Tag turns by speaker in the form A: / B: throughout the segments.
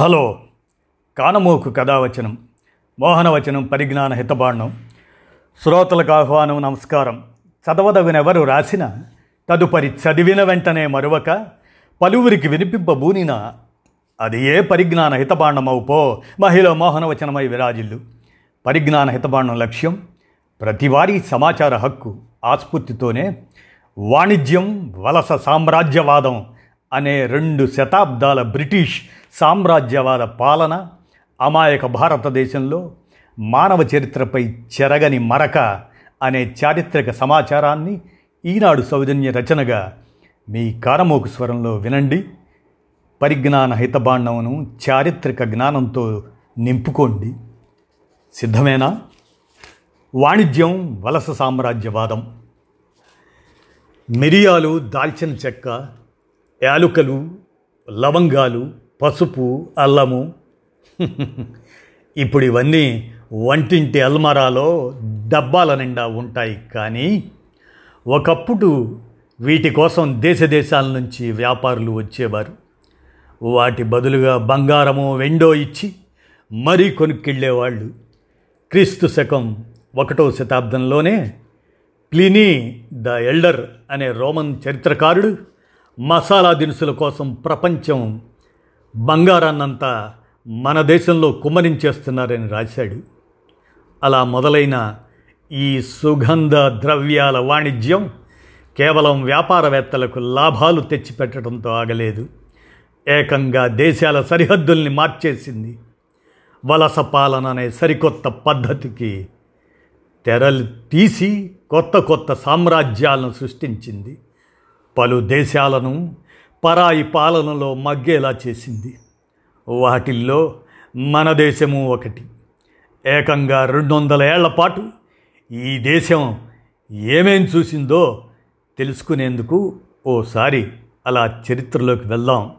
A: Hello. కానమోకు కథావచనం మోహనవచనం పరిజ్ఞాన హితబాండం శ్రోతలకు ఆహ్వానం నమస్కారం. చదవదవినెవరు రాసిన తదుపరి చదివిన వెంటనే మరొక పలువురికి వినిపింపబూనిన అది ఏ పరిజ్ఞాన హితబాండమవు పో మహిళ మోహనవచనమై విరాజిల్లు. పరిజ్ఞాన హితబాండం లక్ష్యం ప్రతివారీ సమాచార హక్కు ఆస్ఫూర్తితోనే వాణిజ్యం వలస సామ్రాజ్యవాదం అనే రెండు శతాబ్దాల బ్రిటిష్ సామ్రాజ్యవాద పాలన అమాయక భారతదేశంలో మానవ చరిత్రపై చెరగని మరక అనే చారిత్రక సమాచారాన్ని ఈనాడు సౌజన్య రచనగా మీ కారమోకు స్వరంలో వినండి. పరిజ్ఞాన హితబాండమును చారిత్రక జ్ఞానంతో నింపుకోండి. సిద్ధమేనా? వాణిజ్యం వలస సామ్రాజ్యవాదం. మిరియాలు దాల్చిన చెక్క యాలుకలు లవంగాలు పసుపు అల్లము. ఇప్పుడు ఇవన్నీ వంటింటి అల్మరాలో డబ్బాల నిండా ఉంటాయి కానీ ఒకప్పుడు వీటి కోసం దేశ దేశాల నుంచి వ్యాపారులు వచ్చేవారు. వాటి బదులుగా బంగారము వెండో ఇచ్చి మరీ కొనుక్కెళ్ళేవాళ్ళు. క్రీస్తు శకం ఒకటో శతాబ్దంలోనే ప్లినీ ద ఎల్డర్ అనే రోమన్ చరిత్రకారుడు మసాలా దినుసుల కోసం ప్రపంచం బంగారాన్నంతా మన దేశంలో కుమ్మరించేస్తున్నారని రాశాడు. అలా మొదలైన ఈ సుగంధ ద్రవ్యాల వాణిజ్యం కేవలం వ్యాపారవేత్తలకు లాభాలు తెచ్చిపెట్టడంతో ఆగలేదు. ఏకంగా దేశాల సరిహద్దుల్ని మార్చేసింది. వలస పాలన అనే సరికొత్త పద్ధతికి తెరలు తీసి కొత్త కొత్త సామ్రాజ్యాలను సృష్టించింది. పలు దేశాలను పరాయి పాలనలో మగ్గేలా చేసింది. వాటిల్లో మన దేశము ఒకటి. ఏకంగా రెండు వందల ఏళ్ళ పాటు ఈ దేశం ఏమేం చూసిందో తెలుసుకునేందుకు ఓసారి అలా చరిత్రలోకి వెళ్దాం.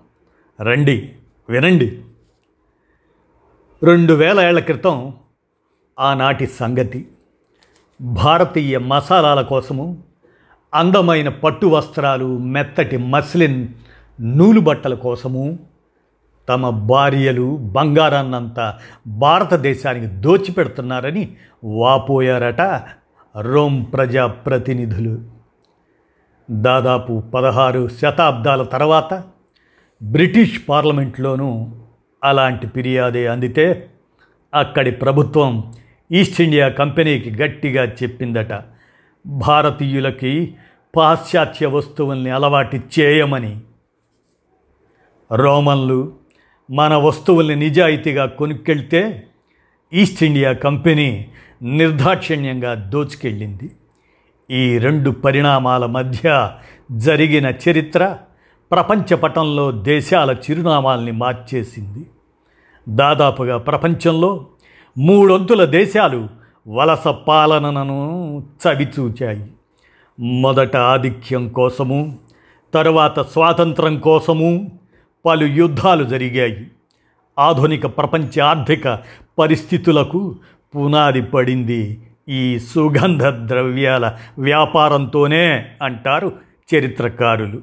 A: రండి వినండి. రెండు వేల ఏళ్ళ క్రితం ఆనాటి సంగతి. భారతీయ మసాలాల కోసము అందమైన పట్టు వస్త్రాలు మెత్తటి మస్లిన్ నూలు బట్టల కోసము తమ భార్యలు బంగారాన్నంతా భారతదేశానికి దోచిపెడుతున్నారని వాపోయారట రోమ్ ప్రజా ప్రతినిధులు దాదాపు పదహారు శతాబ్దాల తర్వాత బ్రిటిష్ పార్లమెంట్లోనూ అలాంటి ఫిర్యాదే అందితే అక్కడి ప్రభుత్వం ఈస్ట్ ఇండియా కంపెనీకి గట్టిగా చెప్పిందట భారతీయులకి పాశ్చాత్య వస్తువుల్ని అలవాటు చేయమని. రోమన్లు మన వస్తువుల్ని నిజాయితీగా కొనుక్కెళ్తే ఈస్ట్ ఇండియా కంపెనీ నిర్దాక్షిణ్యంగా దోచుకెళ్ళింది. ఈ రెండు పరిణామాల మధ్య జరిగిన చరిత్ర ప్రపంచ పటంలో దేశాల చిరునామాల్ని మార్చేసింది. దాదాపుగా ప్రపంచంలో మూడొంతుల దేశాలు వలస పాలనను చవిచూచాయి. మొదట ఆధిక్యం కోసము తరువాత స్వాతంత్రం కోసము పలు యుద్ధాలు జరిగాయి. ఆధునిక ప్రపంచ ఆర్థిక పరిస్థితులకు పునాది పడింది. ఈ సుగంధ ద్రవ్యాల వ్యాపారంతోనే అంటారు చరిత్రకారులు.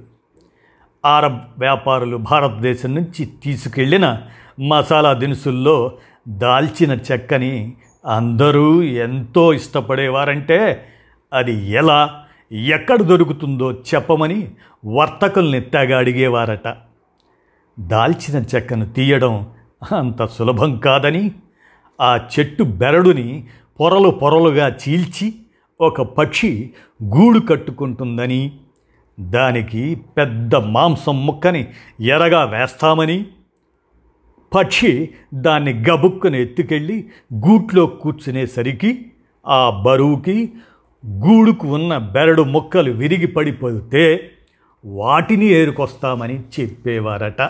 A: ఆరబ్ వ్యాపారులు భారతదేశం నుంచి తీసుకెళ్ళిన మసాలా దినుసుల్లో దాల్చిన చెక్కని అందరూ ఎంతో ఇష్టపడేవారంటే అది ఎలా ఎక్కడ దొరుకుతుందో చెప్పమని వర్తకుల్ని తెగ అడిగేవారట. దాల్చిన చెక్కను తీయడం అంత సులభం కాదని ఆ చెట్టు బెరడుని పొరలు పొరలుగా చీల్చి ఒక పక్షి గూడు కట్టుకుంటుందని దానికి పెద్ద మాంసం ముక్కని ఎరగా వేస్తామని. పక్షి దాన్ని గబుక్కుని ఎత్తుకెళ్ళి గూట్లో కూర్చునేసరికి ఆ బరువుకి గూడుకు ఉన్న బెరడు ముక్కలు విరిగి పడిపోతే వాటిని ఏరుకొస్తామని చెప్పేవారట.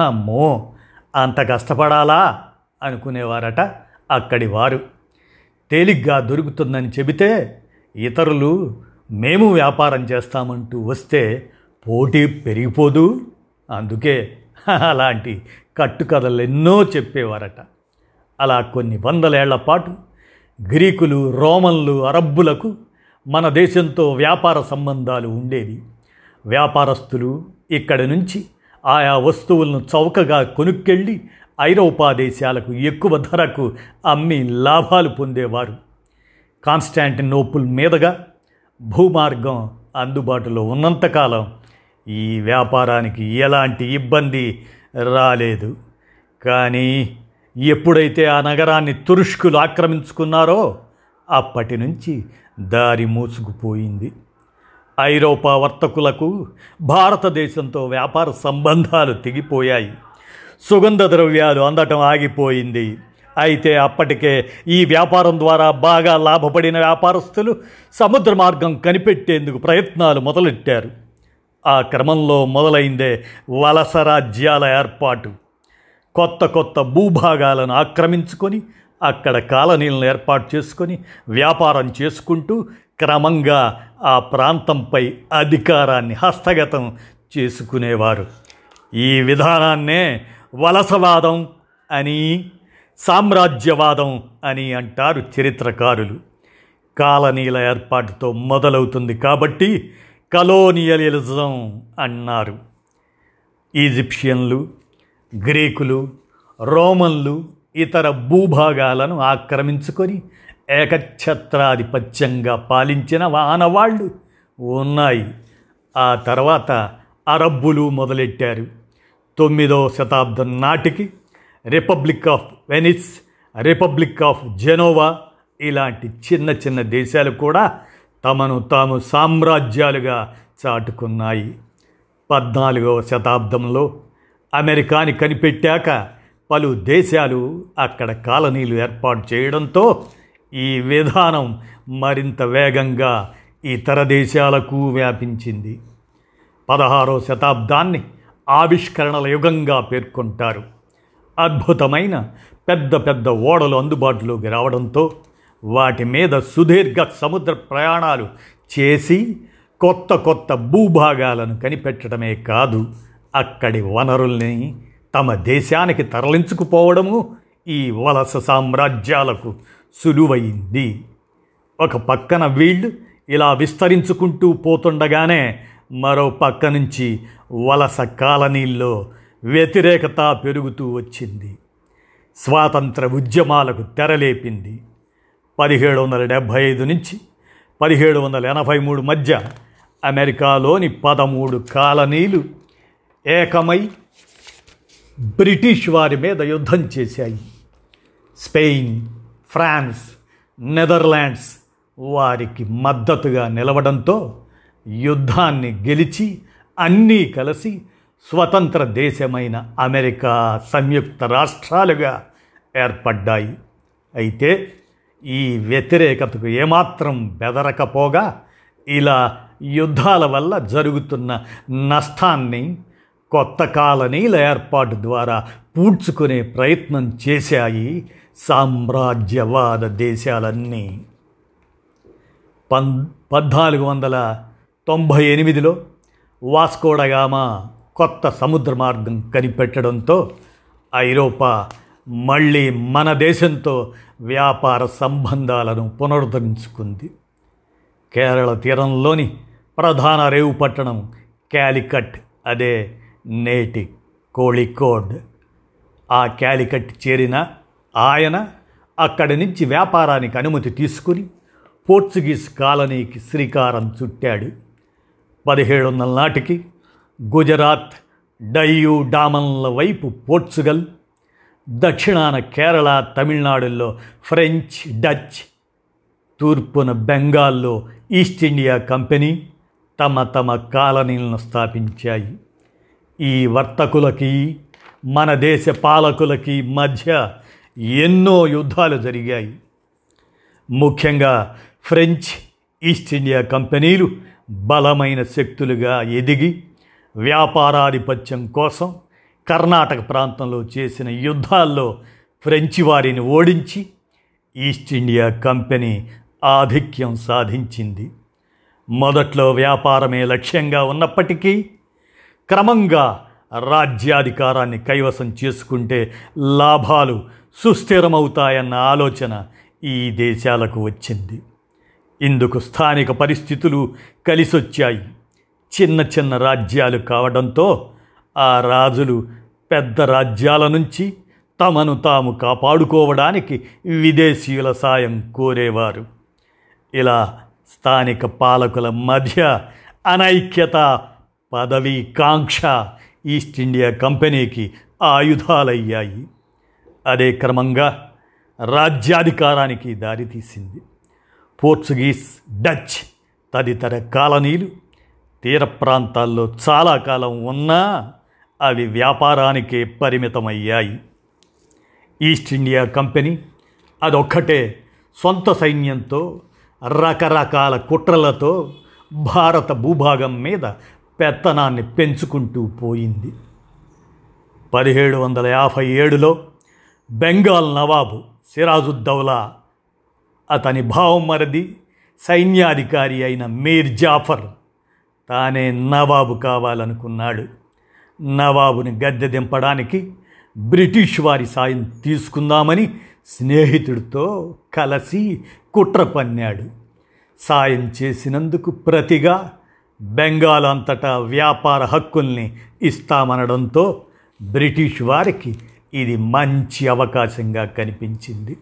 A: అమ్మో అంత కష్టపడాలా? అనుకునేవారట అక్కడి వారు. తేలిగ్గా దొరుకుతుందని చెబితే ఇతరులు మేము వ్యాపారం చేస్తామంటూ వస్తే పోటీ పెరిగిపోదు? అందుకే అలాంటి కట్టుకథలు ఎన్నో చెప్పేవారట. అలా కొన్ని వందలేళ్ళ పాటు గ్రీకులు రోమన్లు అరబ్బులకు మన దేశంతో వ్యాపార సంబంధాలు ఉండేవి. వ్యాపారస్తులు ఇక్కడి నుంచి ఆయా వస్తువులను చౌకగా కొనుక్కెళ్ళి ఐరోపా దేశాలకు ఎక్కువ ధరకు అమ్మి లాభాలు పొందేవారు. కాన్స్టాంటినోపుల్ మీదుగా భూమార్గం అందుబాటులో ఉన్నంతకాలం ఈ వ్యాపారానికి ఎలాంటి ఇబ్బంది రాలేదు. కానీ ఎప్పుడైతే ఆ నగరాన్ని తురుష్కులు ఆక్రమించుకున్నారో అప్పటి నుంచి దారి మూసుకుపోయింది. ఐరోపా వర్తకులకు భారతదేశంతో వ్యాపార సంబంధాలు తెగిపోయాయి. సుగంధ ద్రవ్యాలు అందటం ఆగిపోయింది. అయితే అప్పటికే ఈ వ్యాపారం ద్వారా బాగా లాభపడిన వ్యాపారస్తులు సముద్ర మార్గం కనిపెట్టేందుకు ప్రయత్నాలు మొదలెట్టారు. ఆ క్రమంలో మొదలైందే వలస రాజ్యాల ఏర్పాటు. కొత్త కొత్త భూభాగాలను ఆక్రమించుకొని అక్కడ కాలనీలను ఏర్పాటు చేసుకొని వ్యాపారం చేసుకుంటూ క్రమంగా ఆ ప్రాంతంపై అధికారాన్ని హస్తగతం చేసుకునేవారు. ఈ విధానాన్నే వలసవాదం అని సామ్రాజ్యవాదం అని అంటారు చరిత్రకారులు. కాలనీల ఏర్పాటుతో మొదలవుతుంది కాబట్టి కలోనియలిజం అన్నారు. ఈజిప్షియన్లు గ్రీకులు రోమన్లు ఇతర భూభాగాలను ఆక్రమించుకొని ఏకఛత్రాధిపత్యంగా పాలించిన వానవాళ్ళు ఉన్నాయి. ఆ తర్వాత అరబ్బులు మొదలెట్టారు. తొమ్మిదవ శతాబ్దం నాటికి republic of Venice republic of Genoa ఇలాంటి చిన్న చిన్న దేశాలు కూడా తమను తాము సామ్రాజ్యాలుగా చాటుకున్నాయి. పద్నాలుగవ శతాబ్దంలో అమెరికాని కనిపెట్టాక పలు దేశాలు అక్కడ కాలనీలు ఏర్పాటు చేయడంతో ఈ విధానం మరింత వేగంగా ఇతర దేశాలకు వ్యాపించింది. పదహారో శతాబ్దాన్ని ఆవిష్కరణల యుగంగా పేర్కొంటారు. అద్భుతమైన పెద్ద పెద్ద ఓడలు అందుబాటులోకి రావడంతో వాటి మీద సుదీర్ఘ సముద్ర ప్రయాణాలు చేసి కొత్త కొత్త భూభాగాలను కనిపెట్టడమే కాదు అక్కడి వనరుల్ని తమ దేశానికి తరలించుకుపోవడము ఈ వలస సామ్రాజ్యాలకు సులువైంది. ఒక పక్కన వీళ్ళు ఇలా విస్తరించుకుంటూ పోతుండగానే మరో పక్క నుంచి వలస కాలనీల్లో వ్యతిరేకత పెరుగుతూ వచ్చింది. స్వాతంత్ర ఉద్యమాలకు తెరలేపింది. పదిహేడు వందల డెబ్భై ఐదు నుంచి పదిహేడు వందల ఎనభై మూడు మధ్య అమెరికాలోని పదమూడు కాలనీలు ఏకమై బ్రిటిష్ వారి మీద యుద్ధం చేశాయి. స్పెయిన్ ఫ్రాన్స్ నెదర్లాండ్స్ వారికి మద్దతుగా నిలవడంతో యుద్ధాన్ని గెలిచి అన్నీ కలిసి స్వతంత్ర దేశమైన అమెరికా సంయుక్త రాష్ట్రాలుగా ఏర్పడ్డాయి. అయితే ఈ వ్యతిరేకతకు ఏమాత్రం బెదరకపోగా ఇలా యుద్ధాల వల్ల జరుగుతున్న నష్టాన్ని కొత్త కాలనీల ఏర్పాటు ద్వారా పూడ్చుకునే ప్రయత్నం చేశాయి సామ్రాజ్యవాద దేశాలన్నీ. పం పద్నాలుగు వందల తొంభై ఎనిమిదిలో వాస్కోడగామా కొత్త సముద్ర మార్గం కనిపెట్టడంతో ఐరోపా మళ్ళీ మన దేశంతో వ్యాపార సంబంధాలను పునరుద్ధరించుకుంది. కేరళ తీరంలోని ప్రధాన రేవు పట్టణం క్యాలికట్ అదే నేటి కోళికోడ్. ఆ క్యాలికట్ చేరిన ఆయన అక్కడి నుంచి వ్యాపారానికి అనుమతి తీసుకుని పోర్చుగీస్ కాలనీకి శ్రీకారం చుట్టాడు. పదిహేడు వందల నాటికి గుజరాత్ డయ్యూ డామన్ల వైపు పోర్చుగల్ దక్షిణాన కేరళ తమిళనాడుల్లో ఫ్రెంచ్ డచ్ తూర్పున బెంగాల్లో ఈస్ట్ ఇండియా కంపెనీ తమ తమ కాలనీలను స్థాపించాయి. ఈ వర్తకులకి మన దేశ పాలకులకి మధ్య ఎన్నో యుద్ధాలు జరిగాయి. ముఖ్యంగా ఫ్రెంచ్ ఈస్ట్ ఇండియా కంపెనీలు బలమైన శక్తులుగా ఎదిగి వ్యాపారాధిపత్యం కోసం కర్ణాటక ప్రాంతంలో చేసిన యుద్ధాల్లో ఫ్రెంచి వారిని ఓడించి ఈస్ట్ ఇండియా కంపెనీ ఆధిక్యం సాధించింది. మొదట్లో వ్యాపారమే లక్ష్యంగా ఉన్నప్పటికీ క్రమంగా రాజ్యాధికారాన్ని కైవసం చేసుకుంటే లాభాలు సుస్థిరమవుతాయన్న ఆలోచన ఈ దేశాలకు వచ్చింది. ఇందుకు స్థానిక పరిస్థితులు కలిసొచ్చాయి. చిన్న చిన్న రాజ్యాలు కావడంతో ఆ రాజులు పెద్ద రాజ్యాల నుంచి తమను తాము కాపాడుకోవడానికి విదేశీయుల సాయం కోరేవారు. ఇలా స్థానిక పాలకుల మధ్య అనైక్యత పదవీ కాంక్ష ఈస్ట్ ఇండియా కంపెనీకి ఆయుధాలయ్యాయి. అదే క్రమంగా రాజ్యాధికారానికి దారితీసింది. పోర్చుగీస్ డచ్ తదితర కాలనీలు తీర ప్రాంతాల్లో చాలా కాలం ఉన్నా అవి వ్యాపారానికే పరిమితమయ్యాయి. ఈస్ట్ ఇండియా కంపెనీ అదొక్కటే సొంత సైన్యంతో రకరకాల కుట్రలతో భారత భూభాగం మీద పెత్తనాన్ని పెంచుకుంటూ పోయింది. పదిహేడు వందల యాభై ఏడులో బెంగాల్ నవాబు సిరాజుద్దౌలా. అతని భావమరది సైన్యాధికారి అయిన మీర్ జాఫర్. తానే నవాబు కావాలనుకున్నాడు. నవాబుని గద్దె దింపడానికి బ్రిటిష్ వారి సాయం తీసుకుందామని స్నేహితుడితో కలిసి కుట్ర పన్నాడు. సాయం చేసినందుకు ప్రతిగా బెంగాల్ అంతటా వ్యాపార హక్కుల్ని ఇస్తామనడంతో బ్రిటిష్ వారికి ఇది మంచి అవకాశంగా కనిపించింది.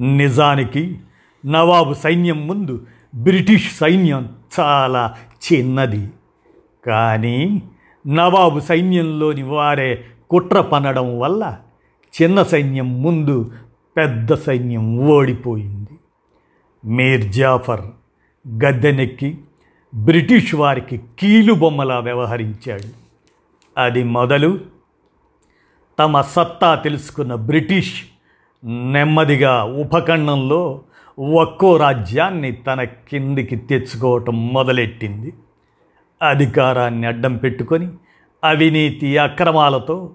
A: నిజానికి నవాబు సైన్యం ముందు బ్రిటిష్ సైన్యం చాలా చిన్నది. కానీ నవాబు సైన్యంలోని వారే కుట్ర పనడం వల్ల చిన్న సైన్యం ముందు పెద్ద సైన్యం ఓడిపోయింది. మీర్ జాఫర్ గద్దెనెక్కి బ్రిటిష్ వారికి కీలుబొమ్మలా వ్యవహరించాడు. అది మొదలు తమ సత్తా తెలుసుకున్న బ్రిటిష్ నెమ్మదిగా ఉపఖండంలో ఒక్కో రాజ్యాన్ని తన కిందికి తెచ్చుకోవటం మొదలెట్టింది. అధికారాన్ని అడ్డం పెట్టుకొని అవినీతి అక్రమాలతో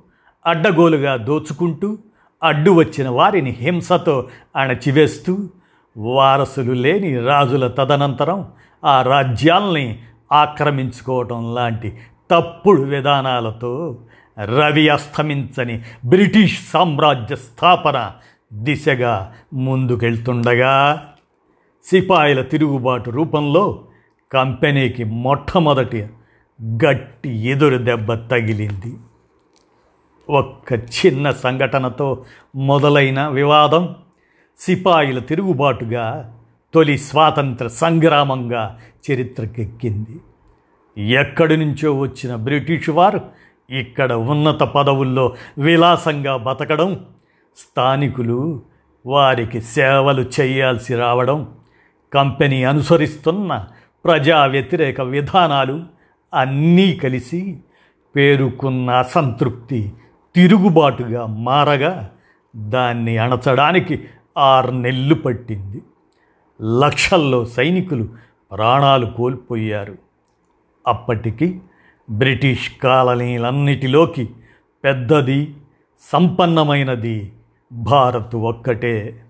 A: అడ్డగోలుగా దోచుకుంటూ అడ్డు వచ్చిన వారిని హింసతో అణచివేస్తూ వారసులు లేని రాజుల తదనంతరం ఆ రాజ్యాల్ని ఆక్రమించుకోవటం లాంటి తప్పుడు విధానాలతో రవి అస్తమించని బ్రిటిష్ సామ్రాజ్య స్థాపన దిశగా ముందుకెళ్తుండగా సిపాయిల తిరుగుబాటు రూపంలో కంపెనీకి మొట్టమొదటి గట్టి ఎదురు దెబ్బ తగిలింది. ఒక్క చిన్న సంఘటనతో మొదలైన వివాదం సిపాయిల తిరుగుబాటుగా తొలి స్వాతంత్ర సంగ్రామంగా చరిత్రకెక్కింది. ఎక్కడి నుంచో వచ్చిన బ్రిటిష్ వారు ఇక్కడ ఉన్నత పదవుల్లో విలాసంగా బతకడం స్థానికులు వారికి సేవలు చేయాల్సి రావడం కంపెనీ అనుసరిస్తున్న ప్రజా వ్యతిరేక విధానాలు అన్నీ కలిసి పేరుకున్న అసంతృప్తి తిరుగుబాటుగా మారగా దాన్ని అణచడానికి ఆరు నెలలు పట్టింది. లక్షల్లో సైనికులు ప్రాణాలు కోల్పోయారు. అప్పటికి బ్రిటిష్ కాలనీలన్నిటిలోకి పెద్దది సంపన్నమైనది భారత్ ఒక్కటే.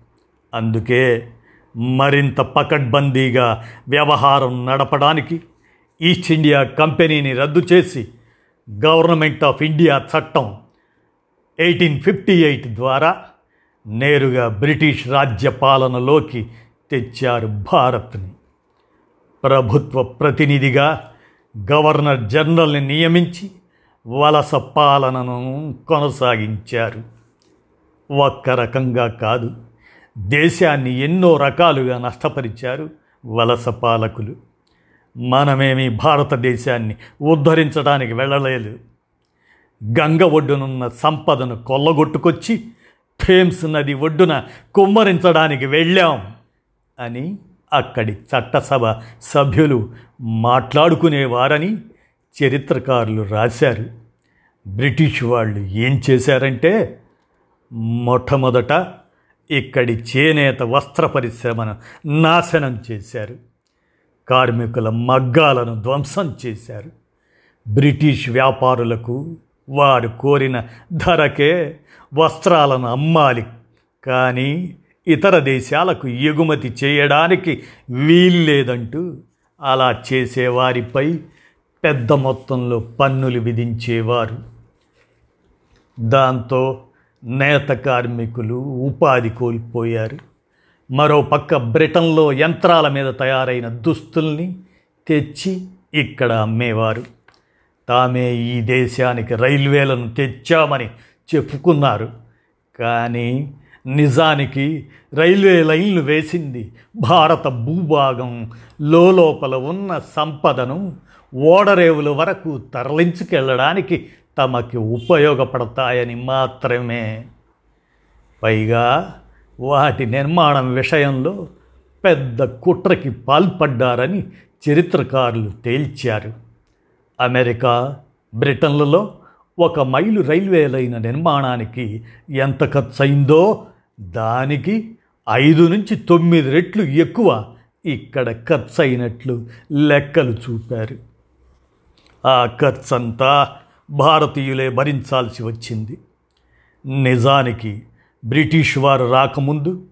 A: అందుకే మరింత పకడ్బందీగా వ్యవహారం నడపడానికి ఈస్ట్ ఇండియా కంపెనీని రద్దు చేసి గవర్నమెంట్ ఆఫ్ ఇండియా చట్టం ఎయిటీన్ ఫిఫ్టీ ఎయిట్ ద్వారా నేరుగా బ్రిటిష్ రాజ్య పాలనలోకి తెచ్చారు భారత్ని. ప్రభుత్వ ప్రతినిధిగా గవర్నర్ జనరల్ని నియమించి వలస పాలనను కొనసాగించారు. ఒక్క రకంగా కాదు దేశాన్ని ఎన్నో రకాలుగా నష్టపరిచారు వలస పాలకులు. మనమేమి భారతదేశాన్ని ఉద్ధరించడానికి వెళ్ళలేదు. గంగ ఒడ్డునున్న సంపదను కొల్లగొట్టుకొచ్చి థేమ్స్ నది ఒడ్డున కుమ్మరించడానికి వెళ్ళాం అని అక్కడి చట్టసభ సభ్యులు మాట్లాడుకునేవారని చరిత్రకారులు రాశారు. బ్రిటిష్ వాళ్ళు ఏం చేశారంటే మొట్టమొదట ఇక్కడి చేనేత వస్త్ర పరిశ్రమను నాశనం చేశారు. కార్మికుల మగ్గాలను ధ్వంసం చేశారు. బ్రిటిష్ వ్యాపారులకు వారు కోరిన ధరకే వస్త్రాలను అమ్మాలి. కానీ ఇతర దేశాలకు ఎగుమతి చేయడానికి వీల్లేదంటూ అలా చేసేవారిపై పెద్ద మొత్తంలో పన్నులు విధించేవారు. దాంతో నేత కార్మికులు ఉపాధి కోల్పోయారు. మరో పక్క బ్రిటన్లో యంత్రాల మీద తయారైన దుస్తుల్ని తెచ్చి ఇక్కడ అమ్మేవారు. తామే ఈ దేశానికి రైల్వేలను తెచ్చామని చెప్పుకున్నారు. కానీ నిజానికి రైల్వే లైన్లు వేసింది భారత భూభాగం. లోపల ఉన్న సంపదను ఓడరేవుల వరకు తరలించుకెళ్ళడానికి తమకి ఉపయోగపడతాయని మాత్రమే. పైగా వాటి నిర్మాణం విషయంలో పెద్ద కుట్రకి పాల్పడ్డారని చరిత్రకారులు తేల్చారు. అమెరికా బ్రిటన్లలో ఒక మైలు రైల్వే లైన్ నిర్మాణానికి ఎంత ఖర్చయిందో దానికి ఐదు నుంచి తొమ్మిది రెట్లు ఎక్కువ ఇక్కడ ఖర్చు అయినట్లు లెక్కలు చూపారు. ఆ ఖర్చంతా భారతీయులే భరించాల్సి వచ్చింది. నిజానికి బ్రిటిష్ వారు రాకముందు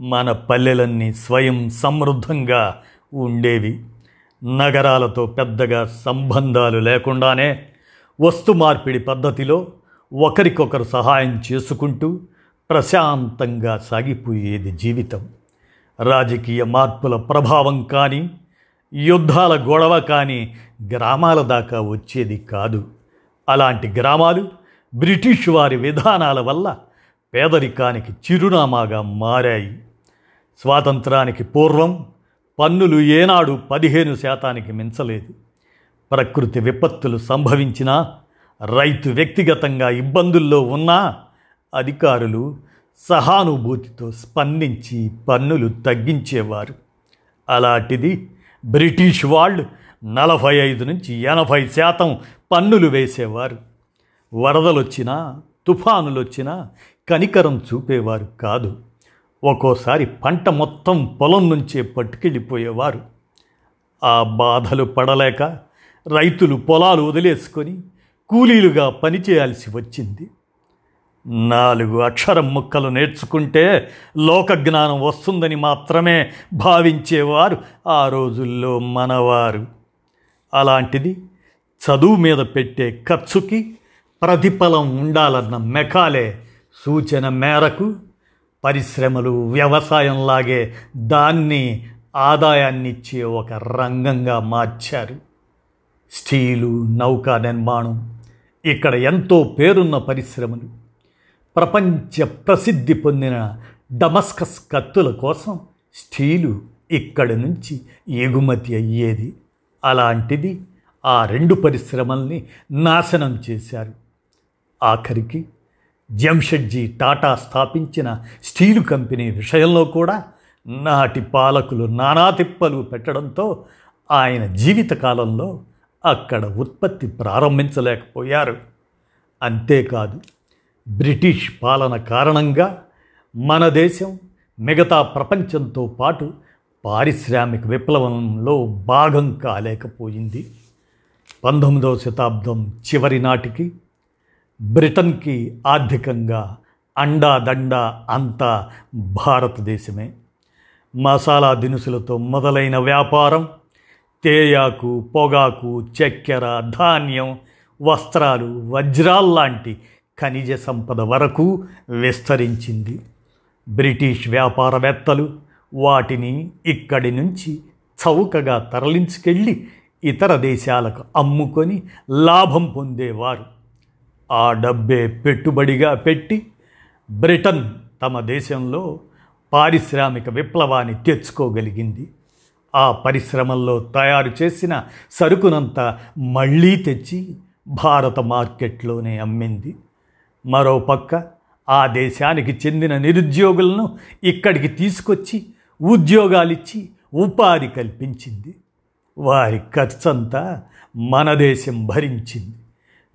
A: మన పల్లెలన్నీ స్వయం సమృద్ధంగా ఉండేవి. నగరాలతో పెద్దగా సంబంధాలు లేకుండానే వస్తు మార్పిడి పద్ధతిలో ఒకరికొకరు సహాయం చేసుకుంటూ ప్రశాంతంగా సాగిపోయేది జీవితం. రాజకీయ మార్పుల ప్రభావం కానీ యుద్ధాల గొడవ కానీ గ్రామాల దాకా వచ్చేది కాదు. అలాంటి గ్రామాలు బ్రిటిష్ వారి విధానాల వల్ల పేదరికానికి చిరునామాగా మారాయి. స్వాతంత్రానికి పూర్వం పన్నులు ఏనాడు పదిహేను శాతానికి మించలేదు. ప్రకృతి విపత్తులు సంభవించినా రైతు వ్యక్తిగతంగా ఇబ్బందుల్లో ఉన్నా అధికారులు సహానుభూతితో స్పందించి పన్నులు తగ్గించేవారు. అలాంటిది బ్రిటిష్ వాళ్ళు నలభై ఐదు నుంచి ఎనభై శాతం పన్నులు వేసేవారు. వరదలొచ్చినా తుఫానులొచ్చినా కనికరం చూపేవారు కాదు. ఒక్కోసారి పంట మొత్తం పొలం నుంచే పట్టుకెళ్ళిపోయేవారు. ఆ బాధలు పడలేక రైతులు పొలాలు వదిలేసుకొని కూలీలుగా పనిచేయాల్సి వచ్చింది. నాలుగు అక్షరం ముక్కలు నేర్చుకుంటే లోక జ్ఞానం వస్తుందని మాత్రమే భావించేవారు ఆ రోజుల్లో మనవారు. అలాంటిది చదువు మీద పెట్టే ఖర్చుకి ప్రతిఫలం ఉండాలన్న మెకాలే సూచన మేరకు పరిశ్రమలు వ్యవసాయంలాగే దాన్ని ఆదాయాన్నిచ్చే ఒక రంగంగా మార్చారు. స్టీలు నౌకా నిర్మాణం ఇక్కడ ఎంతో పేరున్న పరిశ్రమలు. ప్రపంచ ప్రసిద్ధి పొందిన డమస్కస్ కత్తుల కోసం స్టీలు ఇక్కడి నుంచి ఎగుమతి అయ్యేది. అలాంటిది ఆ రెండు పరిశ్రమల్ని నాశనం చేశారు. ఆఖరికి జంషెడ్జీ టాటా స్థాపించిన స్టీలు కంపెనీ విషయంలో కూడా నాటి పాలకులు నానా తిప్పలు పెట్టడంతో ఆయన జీవితకాలంలో అక్కడ ఉత్పత్తి ప్రారంభించలేకపోయారు. అంతేకాదు బ్రిటిష్ పాలన కారణంగా మన దేశం మిగతా ప్రపంచంతో పాటు పారిశ్రామిక విప్లవంలో భాగం కాలేకపోయింది. పంతొమ్మిదవ శతాబ్దం చివరి నాటికి బ్రిటన్కి ఆర్థికంగా అండాదండా అంతా భారతదేశమే. మసాలా దినుసులతో మొదలైన వ్యాపారం తేయాకు పొగాకు చక్కెర ధాన్యం వస్త్రాలు వజ్రాల్లాంటి ఖనిజ సంపద వరకు విస్తరించింది. బ్రిటిష్ వ్యాపారవేత్తలు వాటిని ఇక్కడి నుంచి చౌకగా తరలించుకెళ్ళి ఇతర దేశాలకు అమ్ముకొని లాభం పొందేవారు. ఆ డబ్బే పెట్టుబడిగా పెట్టి బ్రిటన్ తమ దేశంలో పారిశ్రామిక విప్లవాన్ని తెచ్చుకోగలిగింది. ఆ పరిశ్రమల్లో తయారు చేసిన సరుకునంతా మళ్ళీ తెచ్చి భారత మార్కెట్లోనే అమ్మింది. మరోపక్క ఆ దేశానికి చెందిన నిరుద్యోగులను ఇక్కడికి తీసుకొచ్చి ఉద్యోగాలిచ్చి ఉపాధి కల్పించింది. వారి ఖర్చంతా మన దేశం భరించింది.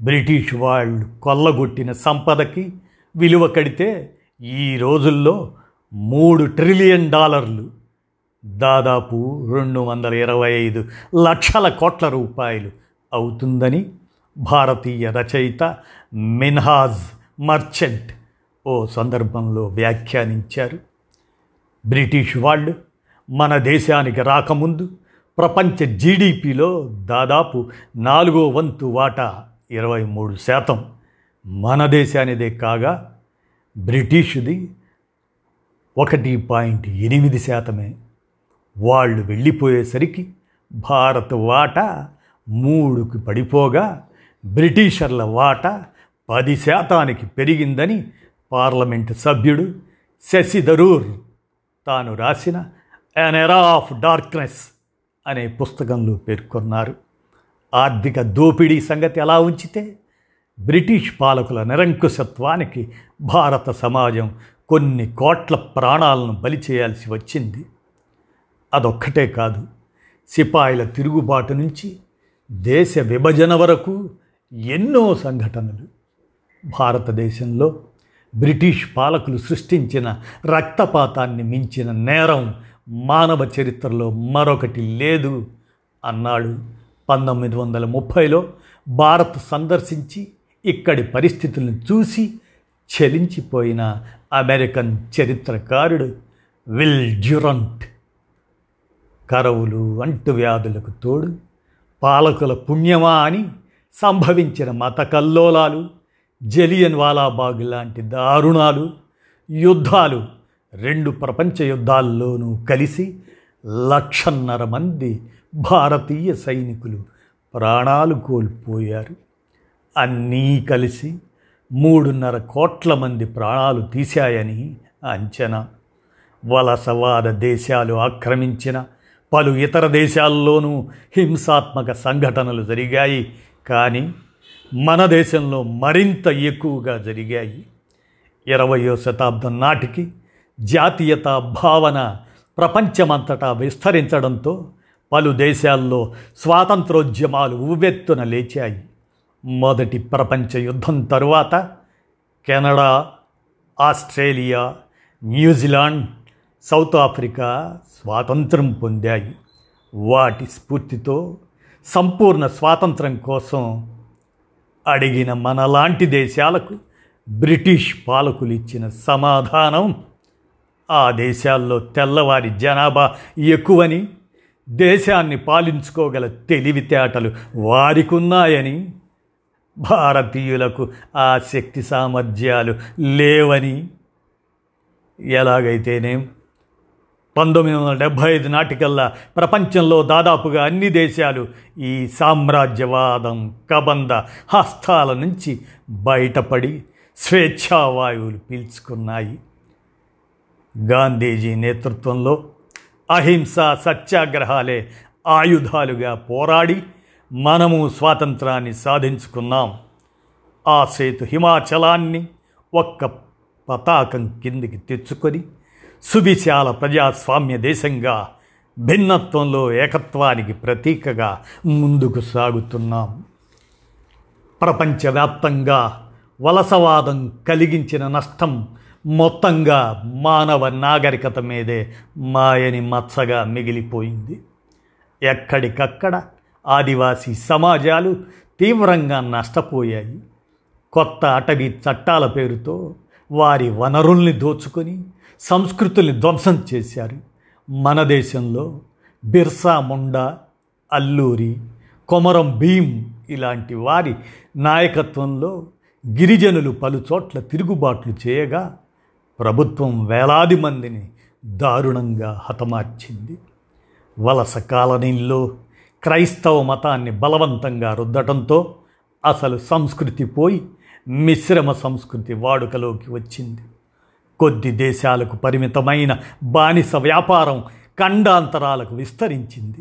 A: బ్రిటిష్ వాళ్ళు కొల్లగొట్టిన సంపదకి విలువ కడితే ఈ రోజుల్లో మూడు ట్రిలియన్ డాలర్లు. దాదాపు రెండు వందల ఇరవై ఐదు లక్షల కోట్ల రూపాయలు అవుతుందని భారతీయ రచయిత మిన్హాజ్ మర్చెంట్ ఓ సందర్భంలో వ్యాఖ్యానించారు. బ్రిటిష్ వాళ్ళు మన దేశానికి రాకముందు ప్రపంచ జీడిపిలో దాదాపు నాలుగో వంతు వాటా ఇరవై మూడు శాతం మన దేశానిదే కాగా బ్రిటిష్ది ఒకటి పాయింట్ ఎనిమిది శాతమే. వాళ్ళు వెళ్ళిపోయేసరికి భారత్ వాటా మూడుకి పడిపోగా బ్రిటిషర్ల వాటా పది శాతానికి పెరిగిందని పార్లమెంటు సభ్యుడు శశిధరూర్ తాను రాసిన ఎన్ ఎరా ఆఫ్ డార్క్నెస్ అనే పుస్తకంలో పేర్కొన్నారు. ఆర్థిక దోపిడీ సంగతి ఎలా ఉంచితే బ్రిటిష్ పాలకుల నిరంకుశత్వానికి భారత సమాజం కొన్ని కోట్ల ప్రాణాలను బలి చేయాల్సి వచ్చింది. అదొక్కటే కాదు. సిపాయిల తిరుగుబాటు నుంచి దేశ విభజన వరకు ఎన్నో సంఘటనలు. భారతదేశంలో బ్రిటిష్ పాలకులు సృష్టించిన రక్తపాతాన్ని మించిన నేరం మానవ చరిత్రలో మరొకటి లేదు అన్నాడు. పంతొమ్మిది వందల ముప్పైలో భారత్ సందర్శించి ఇక్కడి పరిస్థితులను చూసి చలించిపోయిన అమెరికన్ చరిత్రకారుడు విల్ జ్యురంట్ కరవులు అంటువ్యాధులకు తోడు పాలకుల పుణ్యమా అని సంభవించిన మత కల్లోలాలు జలియన్ వాలాబాగ్ లాంటి దారుణాలు యుద్ధాలు రెండు ప్రపంచ యుద్ధాల్లోనూ కలిసి లక్షన్నర మంది భారతీయ సైనికులు ప్రాణాలు కోల్పోయారు. అన్నీ కలిసి మూడున్నర కోట్ల మంది ప్రాణాలు తీశాయని అంచనా. వలసవాద దేశాలు ఆక్రమించిన పలు ఇతర దేశాల్లోనూ హింసాత్మక సంఘటనలు జరిగాయి. కానీ మన దేశంలో మరింత ఎక్కువగా జరిగాయి. ఇరవయో శతాబ్దం నాటికి జాతీయత భావన ప్రపంచమంతటా విస్తరించడంతో పలు దేశాల్లో స్వాతంత్రోద్యమాలు ఉవ్వెత్తున లేచాయి. మొదటి ప్రపంచ యుద్ధం తరువాత Canada Australia New Zealand south Africa స్వాతంత్రం పొందాయి. వాటి స్ఫూర్తితో సంపూర్ణ స్వాతంత్రం కోసం అడిగిన మనలాంటి దేశాలకు బ్రిటిష్ పాలకులు ఇచ్చిన సమాధానం ఆ దేశాల్లో తెల్లవారి జనాభా ఎక్కువని దేశాన్ని పాలించుకోగల తెలివితేటలు వారికున్నాయని భారతీయులకు ఆ శక్తి సామర్థ్యాలు లేవని ఎలాగైతేనేం పంతొమ్మిది వందల డెబ్భై ఐదు నాటికల్లా ప్రపంచంలో దాదాపుగా అన్ని దేశాలు ఈ సామ్రాజ్యవాదం కబంద హస్తాల నుంచి బయటపడి స్వేచ్ఛావాయువులు పీల్చుకున్నాయి. గాంధీజీ నేతృత్వంలో అహింస సత్యాగ్రహాలే ఆయుధాలుగా పోరాడి మనము స్వాతంత్రాన్ని సాధించుకున్నాం. ఆ సేతు హిమాచలాన్ని ఒక్క పతాకం కిందికి తెచ్చుకొని సువిశాల ప్రజాస్వామ్య దేశంగా భిన్నత్వంలో ఏకత్వానికి ప్రతీకగా ముందుకు సాగుతున్నాం. ప్రపంచవ్యాప్తంగా వలసవాదం కలిగించిన నష్టం మొత్తంగా మానవ నాగరికత మీదే మాయని మచ్చగా మిగిలిపోయింది. ఎక్కడికక్కడ ఆదివాసీ సమాజాలు తీవ్రంగా నష్టపోయాయి. కొత్త అటవీ చట్టాల పేరుతో వారి వనరుల్ని దోచుకొని సంస్కృతుల్ని ధ్వంసం చేశారు. మన దేశంలో బిర్సా ముండా అల్లూరి కొమరం భీం ఇలాంటి వారి నాయకత్వంలో గిరిజనులు పలుచోట్ల తిరుగుబాట్లు చేయగా ప్రభుత్వం వేలాది మందిని దారుణంగా హతమార్చింది. వలస కాలనీల్లో క్రైస్తవ మతాన్ని బలవంతంగా రుద్దటంతో అసలు సంస్కృతి పోయి మిశ్రమ సంస్కృతి వాడుకలోకి వచ్చింది. కొద్ది దేశాలకు పరిమితమైన బానిస వ్యాపారం ఖండాంతరాలకు విస్తరించింది.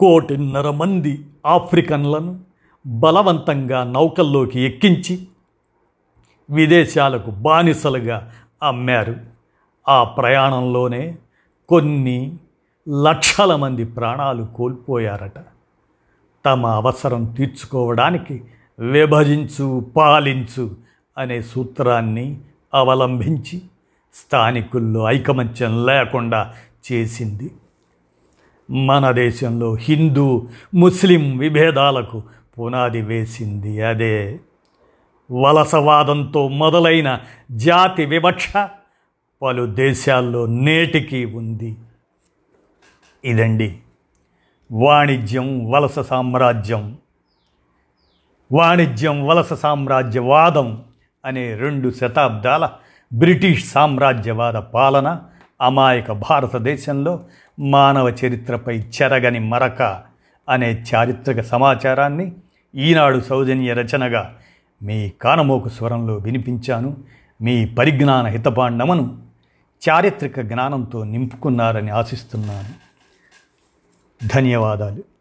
A: కోటిన్నర మంది ఆఫ్రికన్లను బలవంతంగా నౌకల్లోకి ఎక్కించి విదేశాలకు బానిసలుగా అమ్మారు. ఆ ప్రయాణంలోనే కొన్ని లక్షల మంది ప్రాణాలు కోల్పోయారట. తమ అవసరం తీర్చుకోవడానికి విభజించు పాలించు అనే సూత్రాన్ని అవలంబించి స్థానికుల్లో ఐకమత్యం లేకుండా చేసింది. మన దేశంలో హిందూ ముస్లిం విభేదాలకు పునాది వేసింది అదే. వలసవాదంతో మొదలైన జాతి వివక్ష పలు దేశాల్లో నేటికి ఉంది. ఇదండి వాణిజ్యం వలస సామ్రాజ్యం. వాణిజ్యం వలస సామ్రాజ్యవాదం. అనే రెండు శతాబ్దాల బ్రిటిష్ సామ్రాజ్యవాద పాలన అమాయక భారతదేశంలో మానవ చరిత్రపై చెరగని మరక అనే చారిత్రక సమాచారాన్ని ఈనాడు సౌజన్య రచనగా మీ కానమోకు స్వరంలో వినిపించాను. మీ పరిజ్ఞాన హితపాండమను చారిత్రక జ్ఞానంతో నింపుకున్నారని ఆశిస్తున్నాను. ధన్యవాదాలు.